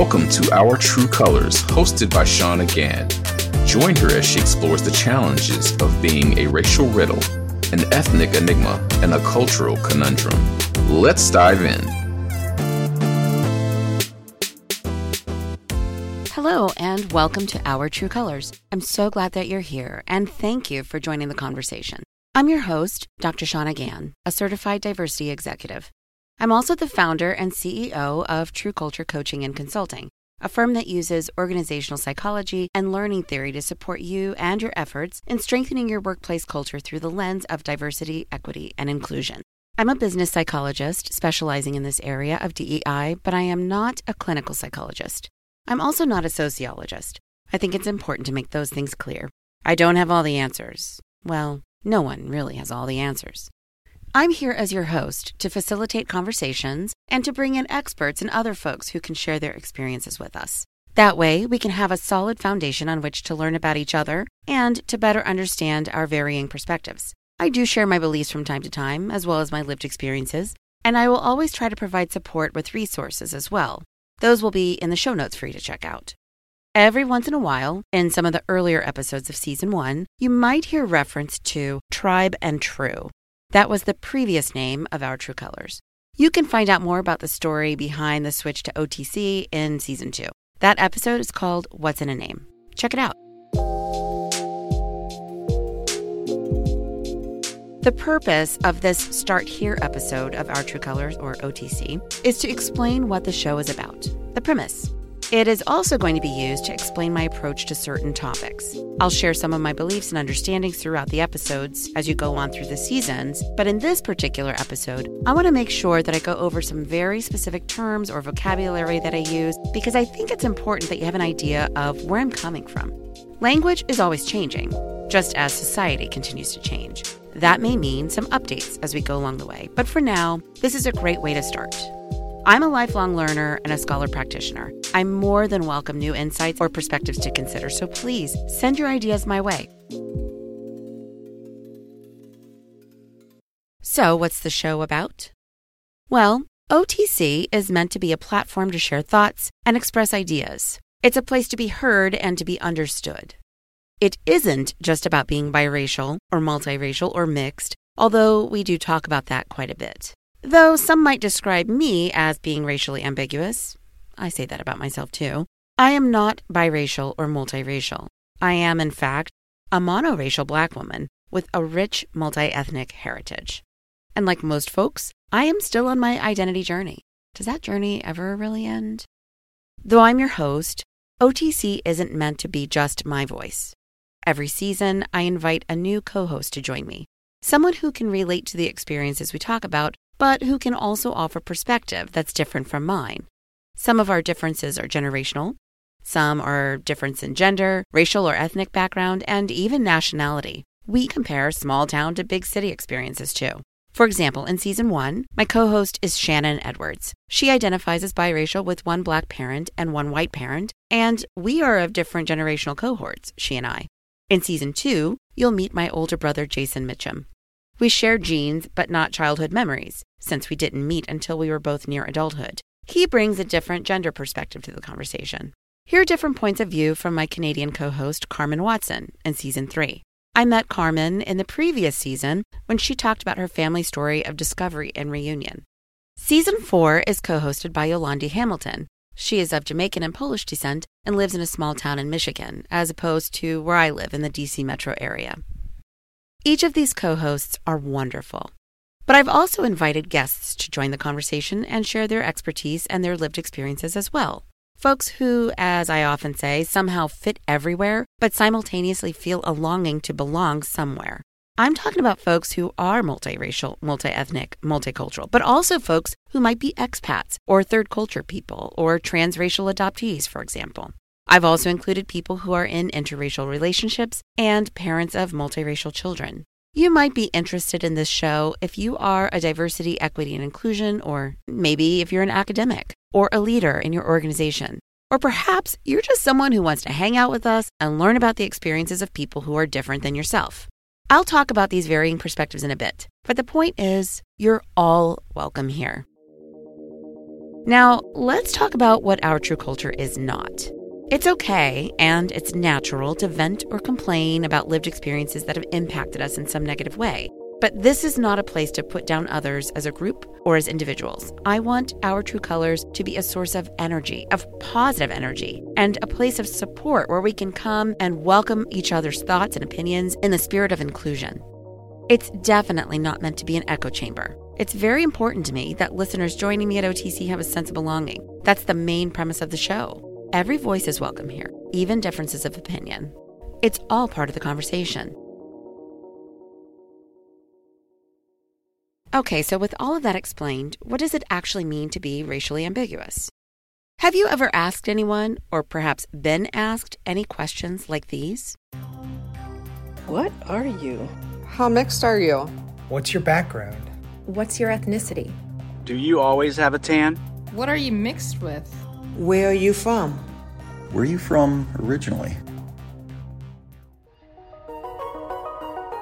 Welcome to Our True Colors, hosted by Shauna Gann. Join her as she explores the challenges of being a racial riddle, an ethnic enigma, and a cultural conundrum. Let's dive in. Hello, and welcome to Our True Colors. I'm so glad that you're here, and thank you for joining the conversation. I'm your host, Dr. Shauna Gann, a certified diversity executive. I'm also the founder and CEO of True Culture Coaching and Consulting, a firm that uses organizational psychology and learning theory to support you and your efforts in strengthening your workplace culture through the lens of diversity, equity, and inclusion. I'm a business psychologist specializing in this area of DEI, but I am not a clinical psychologist. I'm also not a sociologist. I think it's important to make those things clear. I don't have all the answers. Well, no one really has all the answers. I'm here as your host to facilitate conversations and to bring in experts and other folks who can share their experiences with us. That way, we can have a solid foundation on which to learn about each other and to better understand our varying perspectives. I do share my beliefs from time to time, as well as my lived experiences, and I will always try to provide support with resources as well. Those will be in the show notes for you to check out. Every once in a while, in some of the earlier episodes of season one, you might hear reference to Tribe and True. That was the previous name of our True Colors. You can find out more about the story behind the switch to OTC in season two. That episode is called What's in a Name. Check it out. The purpose of this Start Here episode of Our True Colors, or OTC, is to explain what the show is about, the premise. It is also going to be used to explain my approach to certain topics. I'll share some of my beliefs and understandings throughout the episodes as you go on through the seasons, but in this particular episode, I want to make sure that I go over some very specific terms or vocabulary that I use because I think it's important that you have an idea of where I'm coming from. Language is always changing, just as society continues to change. That may mean some updates as we go along the way, but for now, this is a great way to start. I'm a lifelong learner and a scholar practitioner. I more than welcome new insights or perspectives to consider, so please send your ideas my way. So, what's the show about? Well, OTC is meant to be a platform to share thoughts and express ideas. It's a place to be heard and to be understood. It isn't just about being biracial or multiracial or mixed, although we do talk about that quite a bit. Though some might describe me as being racially ambiguous, I say that about myself too. I am not biracial or multiracial. I am, in fact, a monoracial black woman with a rich multi ethnic heritage. And like most folks, I am still on my identity journey. Does that journey ever really end? Though I'm your host, OTC isn't meant to be just my voice. Every season, I invite a new co host to join me, someone who can relate to the experiences we talk about but who can also offer perspective that's different from mine. Some of our differences are generational, some are difference in gender, racial or ethnic background, and even nationality. We compare small town to big city experiences too. For example, in season one, my co host is Shannon Edwards. She identifies as biracial with one black parent and one white parent, and we are of different generational cohorts, she and I. In season two, you'll meet my older brother, Jason Mitchum. We share genes, but not childhood memories, since we didn't meet until we were both near adulthood. He brings a different gender perspective to the conversation. Here are different points of view from my Canadian co host, Carmen Watson, in season three. I met Carmen in the previous season when she talked about her family story of discovery and reunion. Season four is co hosted by Yolandi Hamilton. She is of Jamaican and Polish descent and lives in a small town in Michigan, as opposed to where I live in the DC metro area. Each of these co hosts are wonderful. But I've also invited guests to join the conversation and share their expertise and their lived experiences as well. Folks who, as I often say, somehow fit everywhere, but simultaneously feel a longing to belong somewhere. I'm talking about folks who are multiracial, multi-ethnic, multicultural, but also folks who might be expats or third culture people or transracial adoptees, for example. I've also included people who are in interracial relationships and parents of multiracial children. You might be interested in this show if you are a diversity, equity, and inclusion, or maybe if you're an academic or a leader in your organization. Or perhaps you're just someone who wants to hang out with us and learn about the experiences of people who are different than yourself. I'll talk about these varying perspectives in a bit, but the point is, you're all welcome here. Now, let's talk about what our true culture is not. It's okay and it's natural to vent or complain about lived experiences that have impacted us in some negative way. But this is not a place to put down others as a group or as individuals. I want our true colors to be a source of energy, of positive energy, and a place of support where we can come and welcome each other's thoughts and opinions in the spirit of inclusion. It's definitely not meant to be an echo chamber. It's very important to me that listeners joining me at OTC have a sense of belonging. That's the main premise of the show. Every voice is welcome here, even differences of opinion. It's all part of the conversation. Okay, so with all of that explained, what does it actually mean to be racially ambiguous? Have you ever asked anyone, or perhaps been asked, any questions like these? What are you? How mixed are you? What's your background? What's your ethnicity? Do you always have a tan? What are you mixed with? Where are you from? Where are you from originally?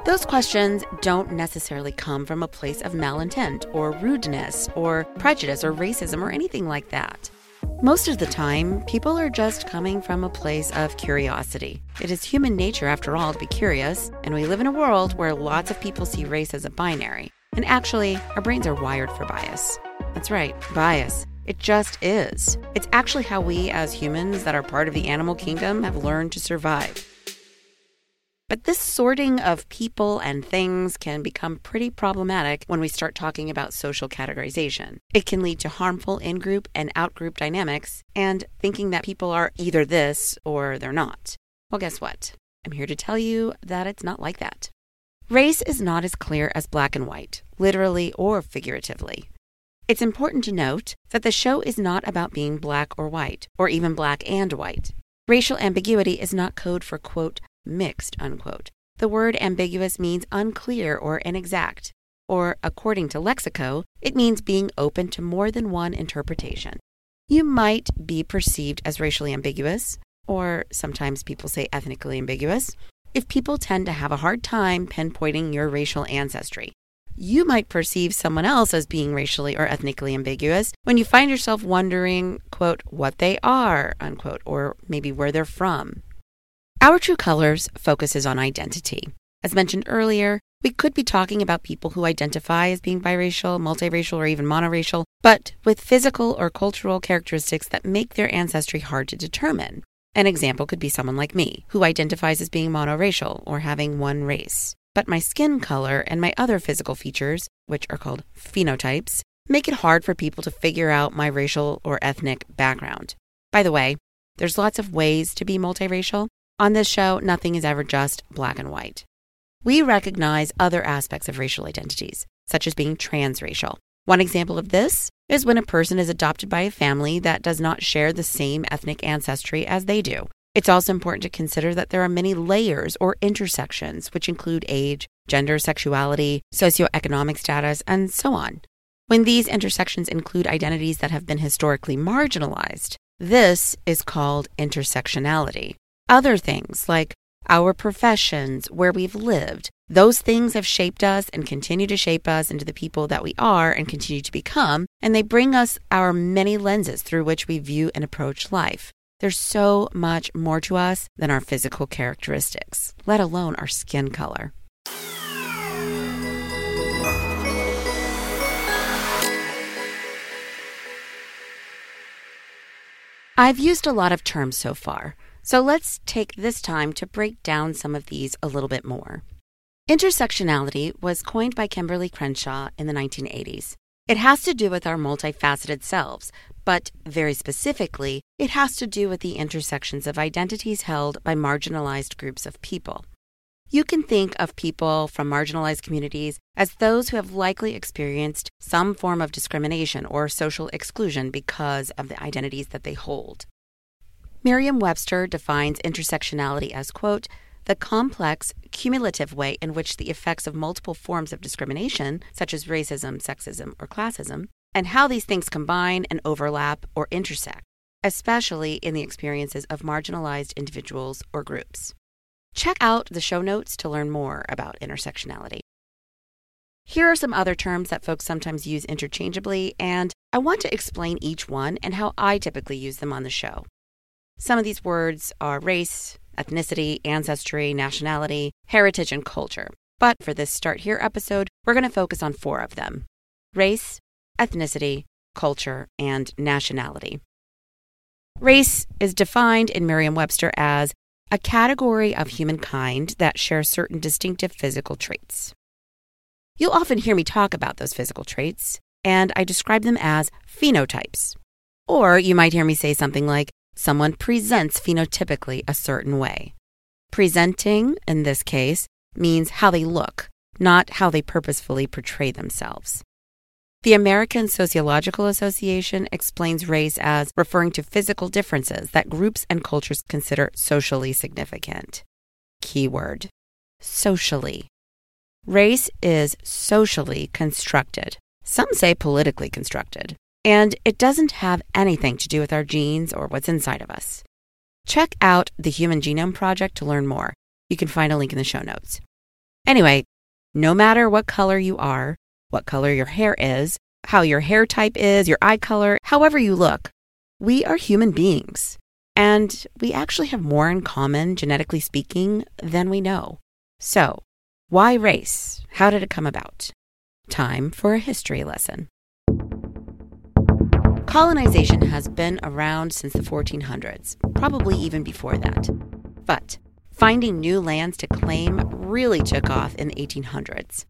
Those questions don't necessarily come from a place of malintent or rudeness or prejudice or racism or anything like that. Most of the time, people are just coming from a place of curiosity. It is human nature, after all, to be curious, and we live in a world where lots of people see race as a binary. And actually, our brains are wired for bias. That's right, bias. It just is. It's actually how we, as humans that are part of the animal kingdom, have learned to survive. But this sorting of people and things can become pretty problematic when we start talking about social categorization. It can lead to harmful in group and out group dynamics and thinking that people are either this or they're not. Well, guess what? I'm here to tell you that it's not like that. Race is not as clear as black and white, literally or figuratively. It's important to note that the show is not about being black or white, or even black and white. Racial ambiguity is not code for, quote, mixed, unquote. The word ambiguous means unclear or inexact, or according to Lexico, it means being open to more than one interpretation. You might be perceived as racially ambiguous, or sometimes people say ethnically ambiguous, if people tend to have a hard time pinpointing your racial ancestry. You might perceive someone else as being racially or ethnically ambiguous when you find yourself wondering, quote, what they are, unquote, or maybe where they're from. Our True Colors focuses on identity. As mentioned earlier, we could be talking about people who identify as being biracial, multiracial, or even monoracial, but with physical or cultural characteristics that make their ancestry hard to determine. An example could be someone like me, who identifies as being monoracial or having one race. But my skin color and my other physical features, which are called phenotypes, make it hard for people to figure out my racial or ethnic background. By the way, there's lots of ways to be multiracial. On this show, nothing is ever just black and white. We recognize other aspects of racial identities, such as being transracial. One example of this is when a person is adopted by a family that does not share the same ethnic ancestry as they do. It's also important to consider that there are many layers or intersections, which include age, gender, sexuality, socioeconomic status, and so on. When these intersections include identities that have been historically marginalized, this is called intersectionality. Other things like our professions, where we've lived, those things have shaped us and continue to shape us into the people that we are and continue to become, and they bring us our many lenses through which we view and approach life. There's so much more to us than our physical characteristics, let alone our skin color. I've used a lot of terms so far. So let's take this time to break down some of these a little bit more. Intersectionality was coined by Kimberlé Crenshaw in the 1980s. It has to do with our multifaceted selves, but very specifically, it has to do with the intersections of identities held by marginalized groups of people. You can think of people from marginalized communities as those who have likely experienced some form of discrimination or social exclusion because of the identities that they hold. Merriam Webster defines intersectionality as, quote, the complex, cumulative way in which the effects of multiple forms of discrimination, such as racism, sexism, or classism, and how these things combine and overlap or intersect, especially in the experiences of marginalized individuals or groups. Check out the show notes to learn more about intersectionality. Here are some other terms that folks sometimes use interchangeably, and I want to explain each one and how I typically use them on the show. Some of these words are race, ethnicity, ancestry, nationality, heritage, and culture. But for this Start Here episode, we're going to focus on four of them race, ethnicity, culture, and nationality. Race is defined in Merriam Webster as a category of humankind that shares certain distinctive physical traits. You'll often hear me talk about those physical traits, and I describe them as phenotypes. Or you might hear me say something like, someone presents phenotypically a certain way. Presenting, in this case, means how they look, not how they purposefully portray themselves. The American Sociological Association explains race as referring to physical differences that groups and cultures consider socially significant. Keyword socially. Race is socially constructed. Some say politically constructed. And it doesn't have anything to do with our genes or what's inside of us. Check out the Human Genome Project to learn more. You can find a link in the show notes. Anyway, no matter what color you are, what color your hair is, how your hair type is, your eye color, however you look. We are human beings, and we actually have more in common, genetically speaking, than we know. So, why race? How did it come about? Time for a history lesson. Colonization has been around since the 1400s, probably even before that. But finding new lands to claim really took off in the 1800s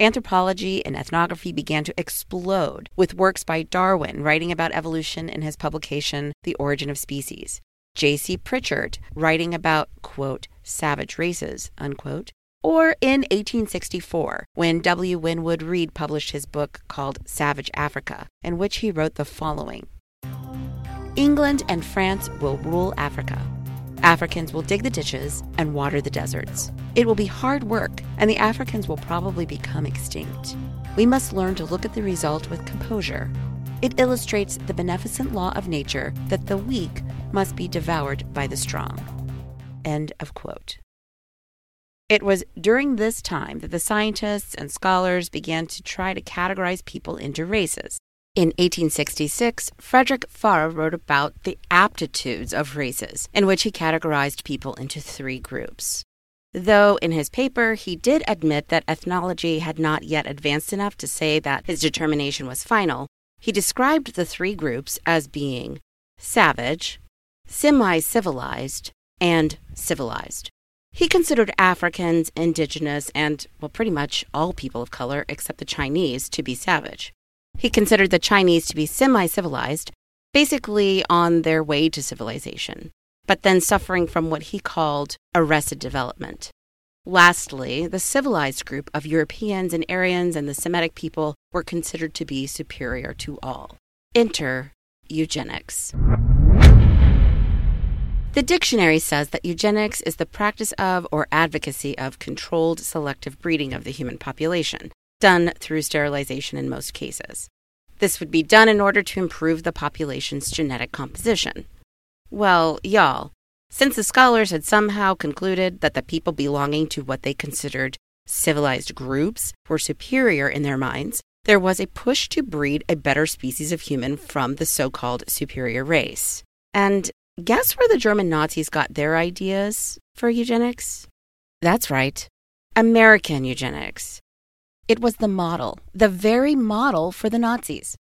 anthropology and ethnography began to explode, with works by Darwin writing about evolution in his publication, The Origin of Species, J.C. Prichard writing about, quote, savage races, unquote, or in 1864, when W. Winwood Reade published his book called Savage Africa, in which he wrote the following England and France will rule Africa. Africans will dig the ditches and water the deserts. It will be hard work, and the Africans will probably become extinct. We must learn to look at the result with composure. It illustrates the beneficent law of nature that the weak must be devoured by the strong. End of quote. It was during this time that the scientists and scholars began to try to categorize people into races. In 1866, Frederick Farr wrote about the aptitudes of races, in which he categorized people into three groups. Though in his paper he did admit that ethnology had not yet advanced enough to say that his determination was final, he described the three groups as being savage, semi civilized, and civilized. He considered Africans, indigenous, and, well, pretty much all people of color except the Chinese to be savage. He considered the Chinese to be semi civilized, basically on their way to civilization, but then suffering from what he called arrested development. Lastly, the civilized group of Europeans and Aryans and the Semitic people were considered to be superior to all. Enter eugenics. The dictionary says that eugenics is the practice of or advocacy of controlled selective breeding of the human population done through sterilization in most cases. This would be done in order to improve the population's genetic composition. Well, y'all, since the scholars had somehow concluded that the people belonging to what they considered civilized groups were superior in their minds, there was a push to breed a better species of human from the so called superior race. And guess where the German Nazis got their ideas for eugenics? That's right, American eugenics. It was the model, the very model for the Nazis.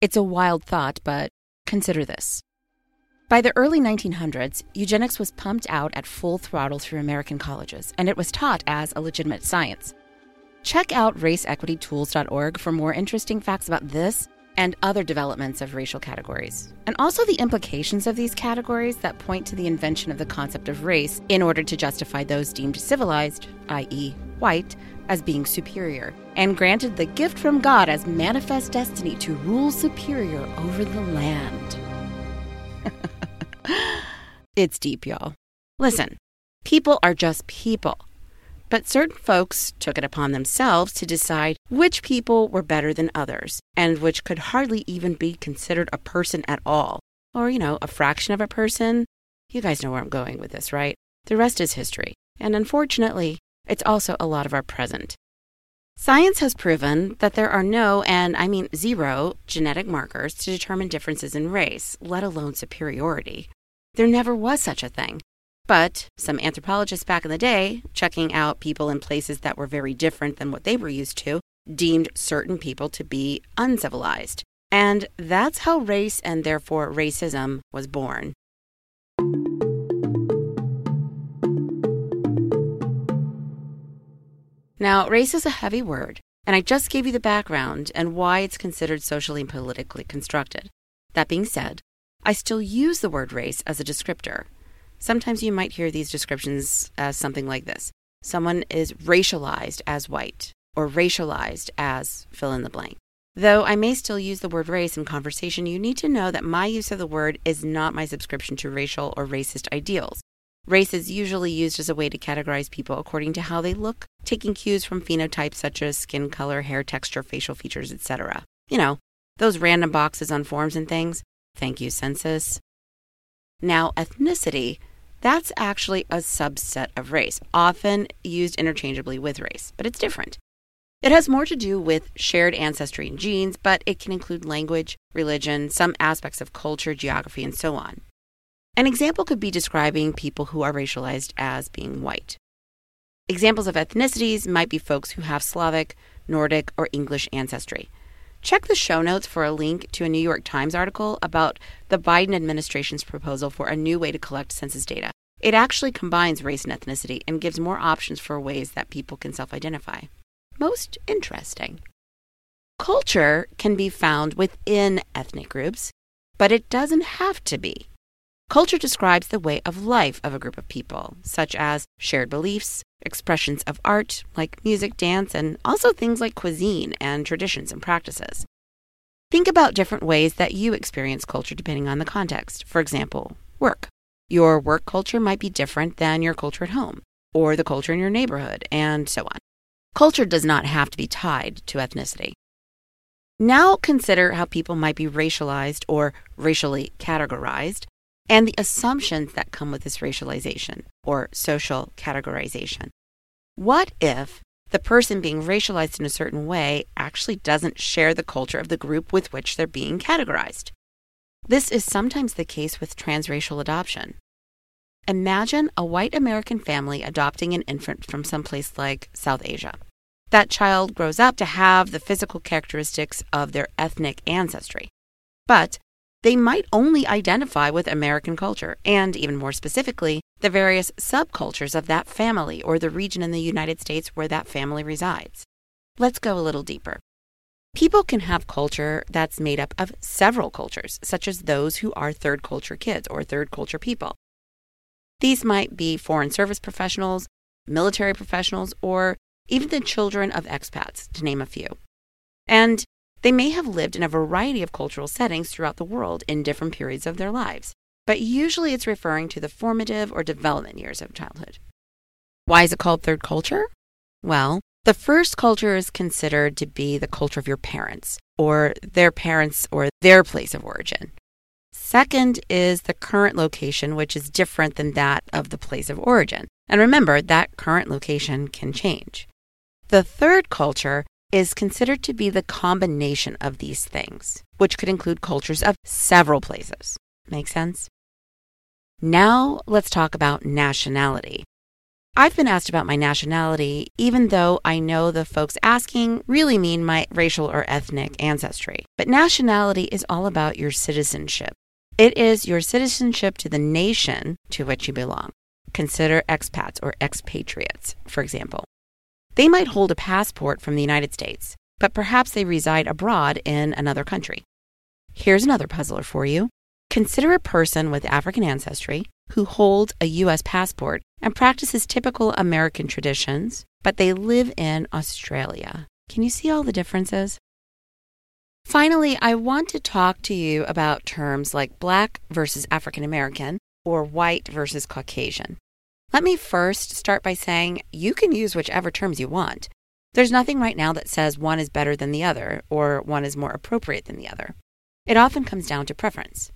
It's a wild thought, but consider this. By the early 1900s, eugenics was pumped out at full throttle through American colleges, and it was taught as a legitimate science. Check out raceequitytools.org for more interesting facts about this and other developments of racial categories, and also the implications of these categories that point to the invention of the concept of race in order to justify those deemed civilized, i.e., white, as being superior, and granted the gift from God as manifest destiny to rule superior over the land. it's deep, y'all. Listen, people are just people. But certain folks took it upon themselves to decide which people were better than others, and which could hardly even be considered a person at all, or, you know, a fraction of a person. You guys know where I'm going with this, right? The rest is history. And unfortunately, it's also a lot of our present. Science has proven that there are no, and I mean zero, genetic markers to determine differences in race, let alone superiority. There never was such a thing. But some anthropologists back in the day, checking out people in places that were very different than what they were used to, deemed certain people to be uncivilized. And that's how race and therefore racism was born. Now, race is a heavy word, and I just gave you the background and why it's considered socially and politically constructed. That being said, I still use the word race as a descriptor. Sometimes you might hear these descriptions as something like this someone is racialized as white, or racialized as fill in the blank. Though I may still use the word race in conversation, you need to know that my use of the word is not my subscription to racial or racist ideals. Race is usually used as a way to categorize people according to how they look, taking cues from phenotypes such as skin color, hair texture, facial features, etc. You know, those random boxes on forms and things. Thank you, census. Now, ethnicity, that's actually a subset of race, often used interchangeably with race, but it's different. It has more to do with shared ancestry and genes, but it can include language, religion, some aspects of culture, geography, and so on. An example could be describing people who are racialized as being white. Examples of ethnicities might be folks who have Slavic, Nordic, or English ancestry. Check the show notes for a link to a New York Times article about the Biden administration's proposal for a new way to collect census data. It actually combines race and ethnicity and gives more options for ways that people can self identify. Most interesting. Culture can be found within ethnic groups, but it doesn't have to be. Culture describes the way of life of a group of people, such as shared beliefs, expressions of art like music, dance, and also things like cuisine and traditions and practices. Think about different ways that you experience culture depending on the context. For example, work. Your work culture might be different than your culture at home, or the culture in your neighborhood, and so on. Culture does not have to be tied to ethnicity. Now consider how people might be racialized or racially categorized and the assumptions that come with this racialization or social categorization. What if the person being racialized in a certain way actually doesn't share the culture of the group with which they're being categorized? This is sometimes the case with transracial adoption. Imagine a white American family adopting an infant from someplace like South Asia. That child grows up to have the physical characteristics of their ethnic ancestry. But they might only identify with American culture, and even more specifically, the various subcultures of that family or the region in the United States where that family resides. Let's go a little deeper. People can have culture that's made up of several cultures, such as those who are third culture kids or third culture people. These might be foreign service professionals, military professionals, or even the children of expats, to name a few. And they may have lived in a variety of cultural settings throughout the world in different periods of their lives, but usually it's referring to the formative or development years of childhood. Why is it called third culture? Well, the first culture is considered to be the culture of your parents, or their parents, or their place of origin. Second is the current location, which is different than that of the place of origin. And remember, that current location can change. The third culture is considered to be the combination of these things, which could include cultures of several places. Make sense? Now let's talk about nationality. I've been asked about my nationality, even though I know the folks asking really mean my racial or ethnic ancestry. But nationality is all about your citizenship. It is your citizenship to the nation to which you belong. Consider expats or expatriates, for example. They might hold a passport from the United States, but perhaps they reside abroad in another country. Here's another puzzler for you. Consider a person with African ancestry who holds a U.S. passport and practices typical American traditions, but they live in Australia. Can you see all the differences? Finally, I want to talk to you about terms like Black versus African American or white versus Caucasian. Let me first start by saying you can use whichever terms you want. There's nothing right now that says one is better than the other or one is more appropriate than the other. It often comes down to preference.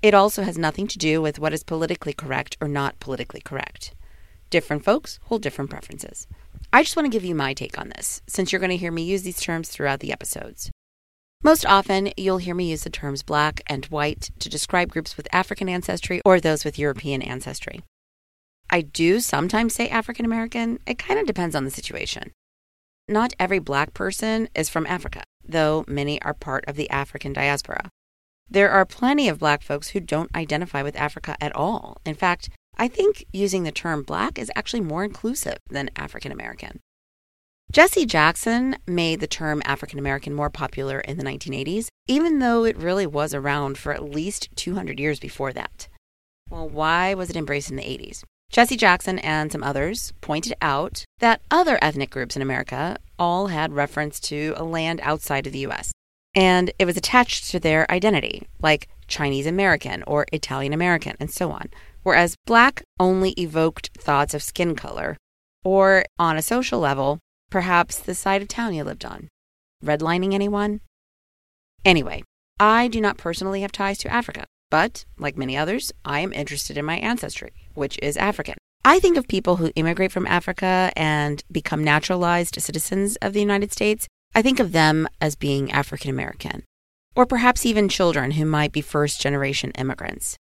It also has nothing to do with what is politically correct or not politically correct. Different folks hold different preferences. I just want to give you my take on this, since you're going to hear me use these terms throughout the episodes. Most often, you'll hear me use the terms black and white to describe groups with African ancestry or those with European ancestry. I do sometimes say African American. It kind of depends on the situation. Not every black person is from Africa, though many are part of the African diaspora. There are plenty of black folks who don't identify with Africa at all. In fact, I think using the term black is actually more inclusive than African American. Jesse Jackson made the term African American more popular in the 1980s, even though it really was around for at least 200 years before that. Well, why was it embraced in the 80s? Jesse Jackson and some others pointed out that other ethnic groups in America all had reference to a land outside of the US, and it was attached to their identity, like Chinese American or Italian American, and so on, whereas black only evoked thoughts of skin color, or on a social level, perhaps the side of town you lived on. Redlining anyone? Anyway, I do not personally have ties to Africa, but like many others, I am interested in my ancestry, which is African. I think of people who immigrate from Africa and become naturalized citizens of the United States. I think of them as being African American, or perhaps even children who might be first generation immigrants.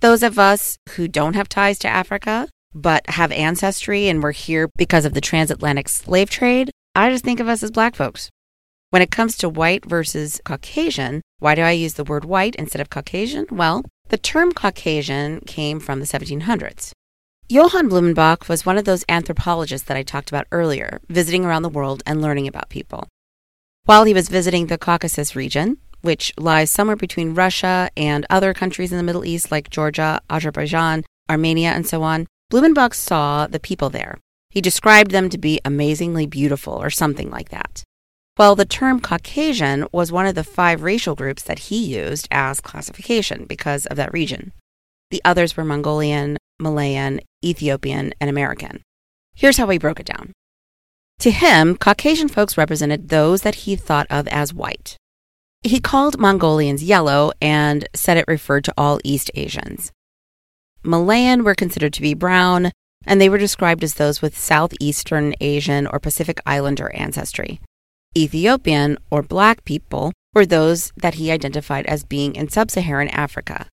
Those of us who don't have ties to Africa, but have ancestry and we're here because of the transatlantic slave trade, I just think of us as black folks. When it comes to white versus Caucasian, why do I use the word white instead of Caucasian? Well, the term Caucasian came from the 1700s. Johann Blumenbach was one of those anthropologists that I talked about earlier, visiting around the world and learning about people. While he was visiting the Caucasus region, which lies somewhere between Russia and other countries in the Middle East like Georgia, Azerbaijan, Armenia, and so on, Blumenbach saw the people there. He described them to be amazingly beautiful or something like that. Well, the term Caucasian was one of the five racial groups that he used as classification because of that region. The others were Mongolian, Malayan, Ethiopian, and American. Here's how he broke it down. To him, Caucasian folks represented those that he thought of as white. He called Mongolians yellow and said it referred to all East Asians. Malayan were considered to be brown, and they were described as those with Southeastern Asian or Pacific Islander ancestry. Ethiopian or black people were those that he identified as being in sub Saharan Africa.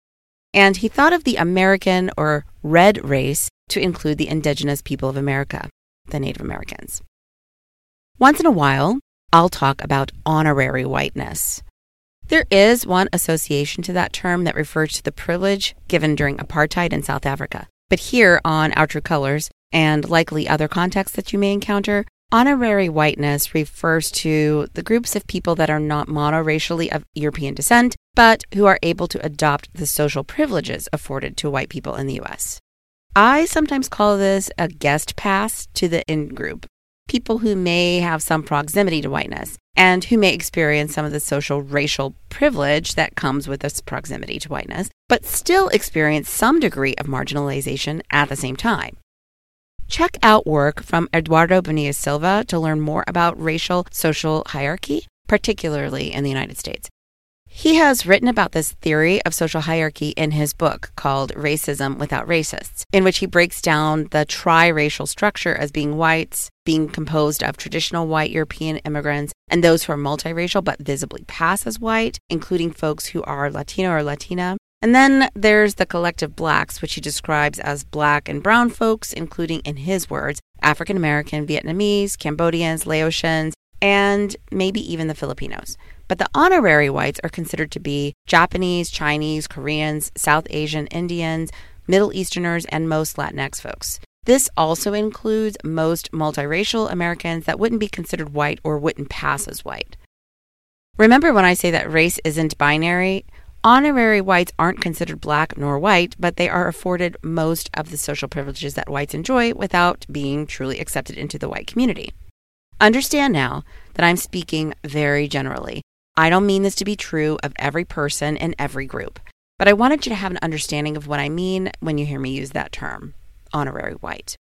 And he thought of the American or red race to include the indigenous people of America, the Native Americans. Once in a while, I'll talk about honorary whiteness. There is one association to that term that refers to the privilege given during apartheid in South Africa. But here on True Colors, and likely other contexts that you may encounter, honorary whiteness refers to the groups of people that are not monoracially of European descent, but who are able to adopt the social privileges afforded to white people in the US. I sometimes call this a guest pass to the in group, people who may have some proximity to whiteness and who may experience some of the social racial privilege that comes with this proximity to whiteness, but still experience some degree of marginalization at the same time. Check out work from Eduardo Bonilla Silva to learn more about racial social hierarchy, particularly in the United States. He has written about this theory of social hierarchy in his book called Racism Without Racists, in which he breaks down the triracial structure as being whites, being composed of traditional white European immigrants, and those who are multiracial but visibly pass as white, including folks who are Latino or Latina. And then there's the collective blacks, which he describes as black and brown folks, including, in his words, African American, Vietnamese, Cambodians, Laotians, and maybe even the Filipinos. But the honorary whites are considered to be Japanese, Chinese, Koreans, South Asian, Indians, Middle Easterners, and most Latinx folks. This also includes most multiracial Americans that wouldn't be considered white or wouldn't pass as white. Remember when I say that race isn't binary? Honorary whites aren't considered black nor white, but they are afforded most of the social privileges that whites enjoy without being truly accepted into the white community. Understand now that I'm speaking very generally. I don't mean this to be true of every person in every group, but I wanted you to have an understanding of what I mean when you hear me use that term, honorary white.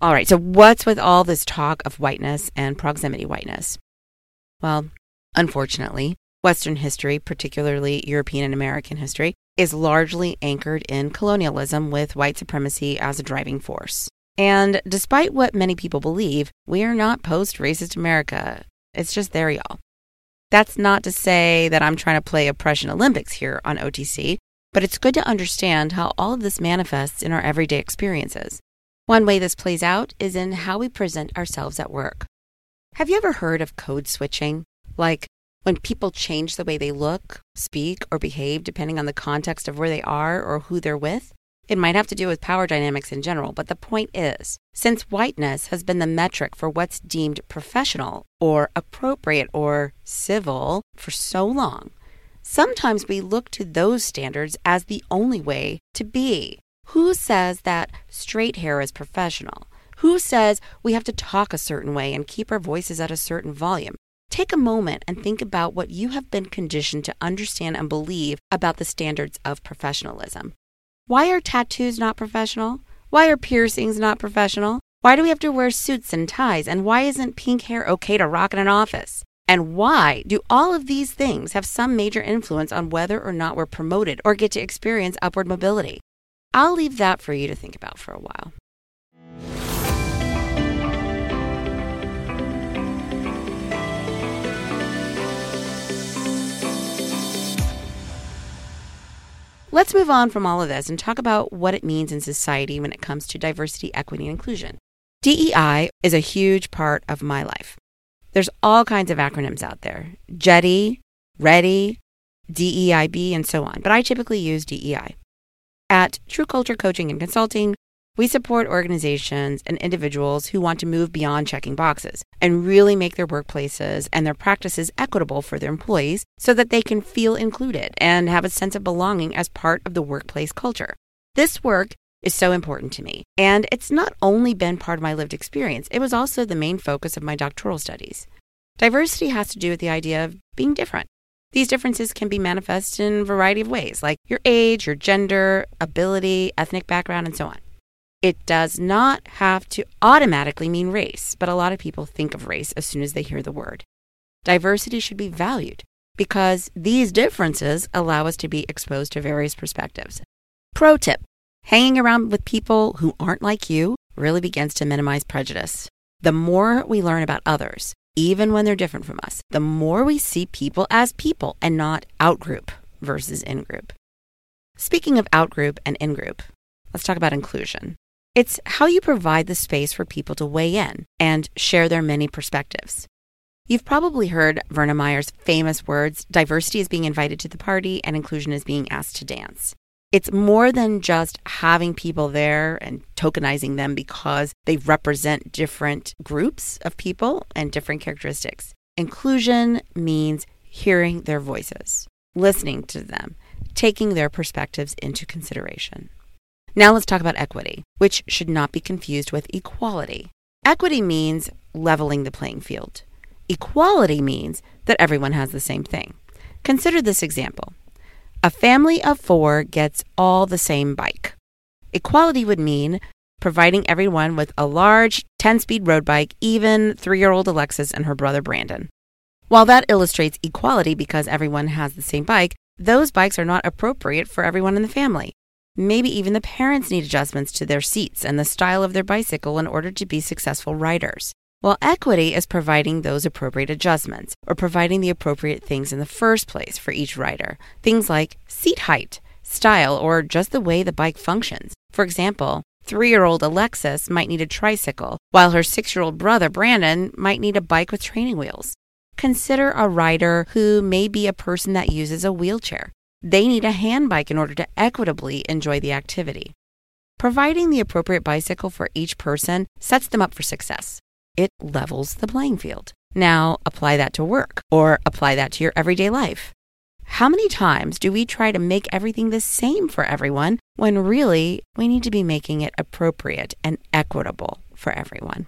All right, so what's with all this talk of whiteness and proximity whiteness? Well, unfortunately, Western history, particularly European and American history, is largely anchored in colonialism with white supremacy as a driving force. And despite what many people believe, we are not post racist America. It's just there, y'all. That's not to say that I'm trying to play oppression Olympics here on OTC, but it's good to understand how all of this manifests in our everyday experiences. One way this plays out is in how we present ourselves at work. Have you ever heard of code switching? Like when people change the way they look, speak, or behave depending on the context of where they are or who they're with? It might have to do with power dynamics in general, but the point is since whiteness has been the metric for what's deemed professional or appropriate or civil for so long, sometimes we look to those standards as the only way to be. Who says that straight hair is professional? Who says we have to talk a certain way and keep our voices at a certain volume? Take a moment and think about what you have been conditioned to understand and believe about the standards of professionalism. Why are tattoos not professional? Why are piercings not professional? Why do we have to wear suits and ties? And why isn't pink hair okay to rock in an office? And why do all of these things have some major influence on whether or not we're promoted or get to experience upward mobility? I'll leave that for you to think about for a while. Let's move on from all of this and talk about what it means in society when it comes to diversity, equity, and inclusion. DEI is a huge part of my life. There's all kinds of acronyms out there JEDI, READY, DEIB, and so on, but I typically use DEI. At True Culture Coaching and Consulting, we support organizations and individuals who want to move beyond checking boxes and really make their workplaces and their practices equitable for their employees so that they can feel included and have a sense of belonging as part of the workplace culture. This work is so important to me, and it's not only been part of my lived experience, it was also the main focus of my doctoral studies. Diversity has to do with the idea of being different. These differences can be manifest in a variety of ways, like your age, your gender, ability, ethnic background, and so on. It does not have to automatically mean race, but a lot of people think of race as soon as they hear the word. Diversity should be valued because these differences allow us to be exposed to various perspectives. Pro tip hanging around with people who aren't like you really begins to minimize prejudice. The more we learn about others, even when they're different from us, the more we see people as people and not outgroup versus in group. Speaking of outgroup and in group, let's talk about inclusion. It's how you provide the space for people to weigh in and share their many perspectives. You've probably heard Vernā Myers' famous words diversity is being invited to the party and inclusion is being asked to dance. It's more than just having people there and tokenizing them because they represent different groups of people and different characteristics. Inclusion means hearing their voices, listening to them, taking their perspectives into consideration. Now let's talk about equity, which should not be confused with equality. Equity means leveling the playing field. Equality means that everyone has the same thing. Consider this example. A family of four gets all the same bike. Equality would mean providing everyone with a large 10 speed road bike, even three year old Alexis and her brother Brandon. While that illustrates equality because everyone has the same bike, those bikes are not appropriate for everyone in the family. Maybe even the parents need adjustments to their seats and the style of their bicycle in order to be successful riders. While equity is providing those appropriate adjustments or providing the appropriate things in the first place for each rider. Things like seat height, style, or just the way the bike functions. For example, three year old Alexis might need a tricycle, while her six year old brother Brandon might need a bike with training wheels. Consider a rider who may be a person that uses a wheelchair. They need a hand bike in order to equitably enjoy the activity. Providing the appropriate bicycle for each person sets them up for success. It levels the playing field. Now apply that to work or apply that to your everyday life. How many times do we try to make everything the same for everyone when really we need to be making it appropriate and equitable for everyone?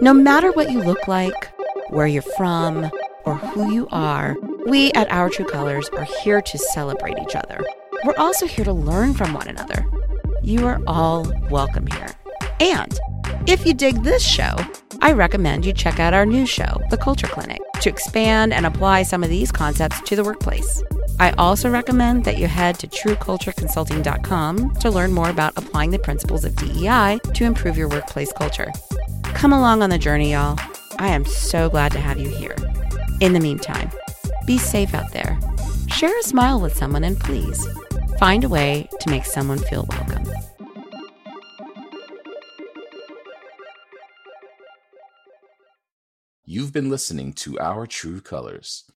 No matter what you look like, where you're from, or who you are, we at Our True Colors are here to celebrate each other. We're also here to learn from one another. You are all welcome here. And If you dig this show, I recommend you check out our new show, The Culture Clinic, to expand and apply some of these concepts to the workplace. I also recommend that you head to truecultureconsulting.com to learn more about applying the principles of DEI to improve your workplace culture. Come along on the journey, y'all. I am so glad to have you here. In the meantime, be safe out there. Share a smile with someone and please find a way to make someone feel welcome. You've been listening to Our True Colors,